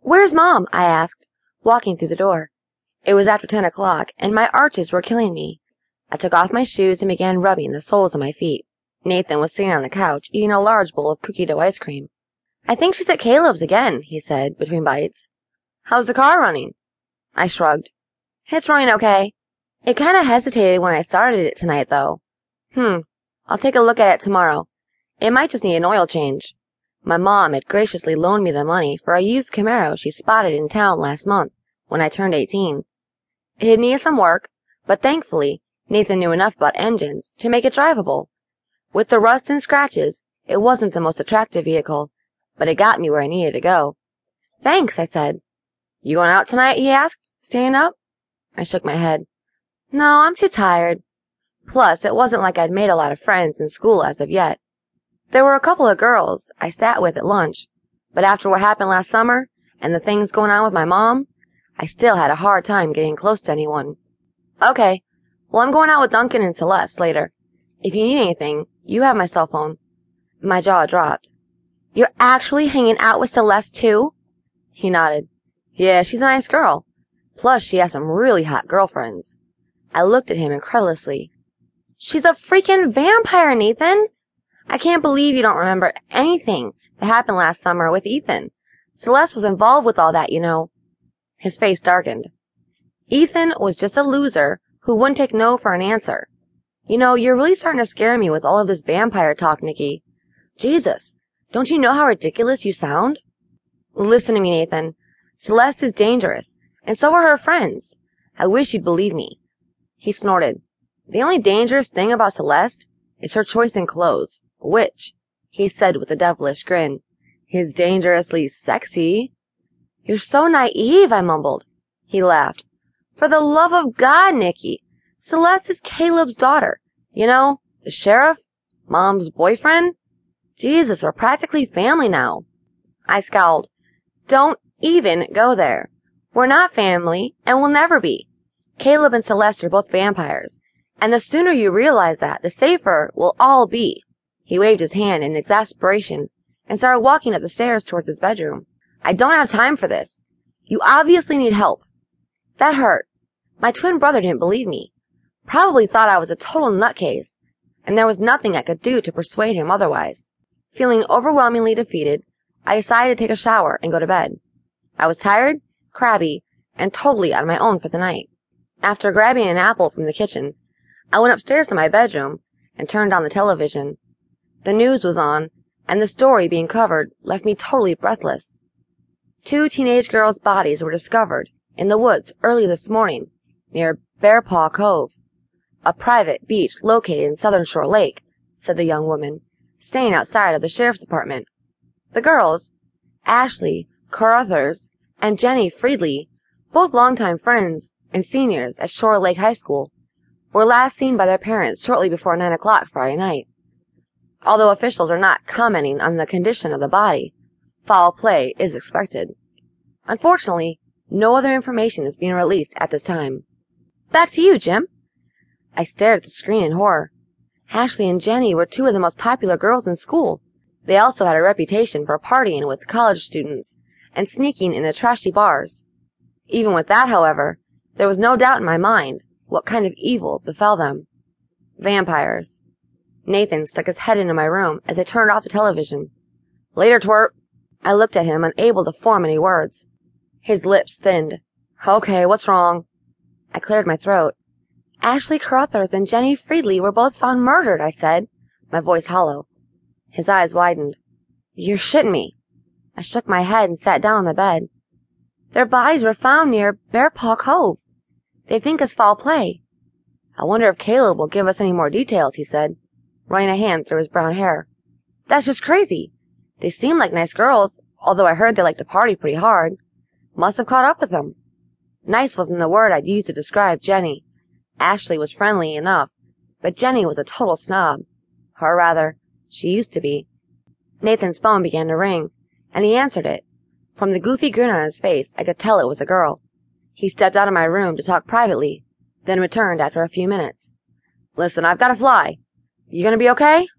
Where's Mom? I asked, walking through the door. It was after ten o'clock, and my arches were killing me. I took off my shoes and began rubbing the soles of my feet. Nathan was sitting on the couch, eating a large bowl of cookie dough ice cream. I think she's at Caleb's again, he said, between bites. How's the car running? I shrugged. It's running okay. It kind of hesitated when I started it tonight, though. Hmm. I'll take a look at it tomorrow. It might just need an oil change. My mom had graciously loaned me the money for a used Camaro she spotted in town last month when I turned 18. It needed some work, but thankfully, Nathan knew enough about engines to make it drivable. With the rust and scratches, it wasn't the most attractive vehicle, but it got me where I needed to go. Thanks, I said. You going out tonight? he asked, staying up. I shook my head. No, I'm too tired. Plus, it wasn't like I'd made a lot of friends in school as of yet. There were a couple of girls I sat with at lunch, but after what happened last summer and the things going on with my mom, I still had a hard time getting close to anyone. Okay, well, I'm going out with Duncan and Celeste later. If you need anything, you have my cell phone. My jaw dropped. You're actually hanging out with Celeste too? He nodded. Yeah, she's a nice girl. Plus, she has some really hot girlfriends. I looked at him incredulously. She's a freaking vampire, Nathan! I can't believe you don't remember anything that happened last summer with Ethan. Celeste was involved with all that, you know. His face darkened. Ethan was just a loser who wouldn't take no for an answer. You know, you're really starting to scare me with all of this vampire talk, Nikki. Jesus, don't you know how ridiculous you sound? Listen to me, Nathan. Celeste is dangerous, and so are her friends. I wish you'd believe me. He snorted. The only dangerous thing about Celeste is her choice in clothes. Which, he said with a devilish grin, is dangerously sexy. You're so naive, I mumbled. He laughed. For the love of God, Nikki, Celeste is Caleb's daughter. You know, the sheriff, mom's boyfriend. Jesus, we're practically family now. I scowled. Don't even go there. We're not family, and we'll never be. Caleb and Celeste are both vampires, and the sooner you realize that, the safer we'll all be. He waved his hand in exasperation and started walking up the stairs towards his bedroom. I don't have time for this. You obviously need help. That hurt. My twin brother didn't believe me. Probably thought I was a total nutcase, and there was nothing I could do to persuade him otherwise. Feeling overwhelmingly defeated, I decided to take a shower and go to bed. I was tired, crabby, and totally on my own for the night. After grabbing an apple from the kitchen, I went upstairs to my bedroom and turned on the television. The news was on, and the story being covered left me totally breathless. Two teenage girls' bodies were discovered in the woods early this morning near Bear Paw Cove, a private beach located in Southern Shore Lake, said the young woman, staying outside of the sheriff's department. The girls, Ashley Carruthers and Jenny Friedley, both longtime friends and seniors at Shore Lake High School, were last seen by their parents shortly before nine o'clock Friday night. Although officials are not commenting on the condition of the body, foul play is expected. Unfortunately, no other information is being released at this time. Back to you, Jim. I stared at the screen in horror. Ashley and Jenny were two of the most popular girls in school. They also had a reputation for partying with college students and sneaking into trashy bars. Even with that, however, there was no doubt in my mind what kind of evil befell them. Vampires. Nathan stuck his head into my room as I turned off the television. Later, twerp. I looked at him, unable to form any words. His lips thinned. Okay, what's wrong? I cleared my throat. Ashley Carruthers and Jenny Friedley were both found murdered, I said, my voice hollow. His eyes widened. You're shitting me. I shook my head and sat down on the bed. Their bodies were found near Bear Paw Cove. They think it's foul play. I wonder if Caleb will give us any more details, he said running a hand through his brown hair. That's just crazy. They seem like nice girls, although I heard they like to party pretty hard. Must have caught up with them. Nice wasn't the word I'd use to describe Jenny. Ashley was friendly enough, but Jenny was a total snob. Or rather, she used to be. Nathan's phone began to ring, and he answered it. From the goofy grin on his face, I could tell it was a girl. He stepped out of my room to talk privately, then returned after a few minutes. Listen, I've got to fly. You gonna be okay?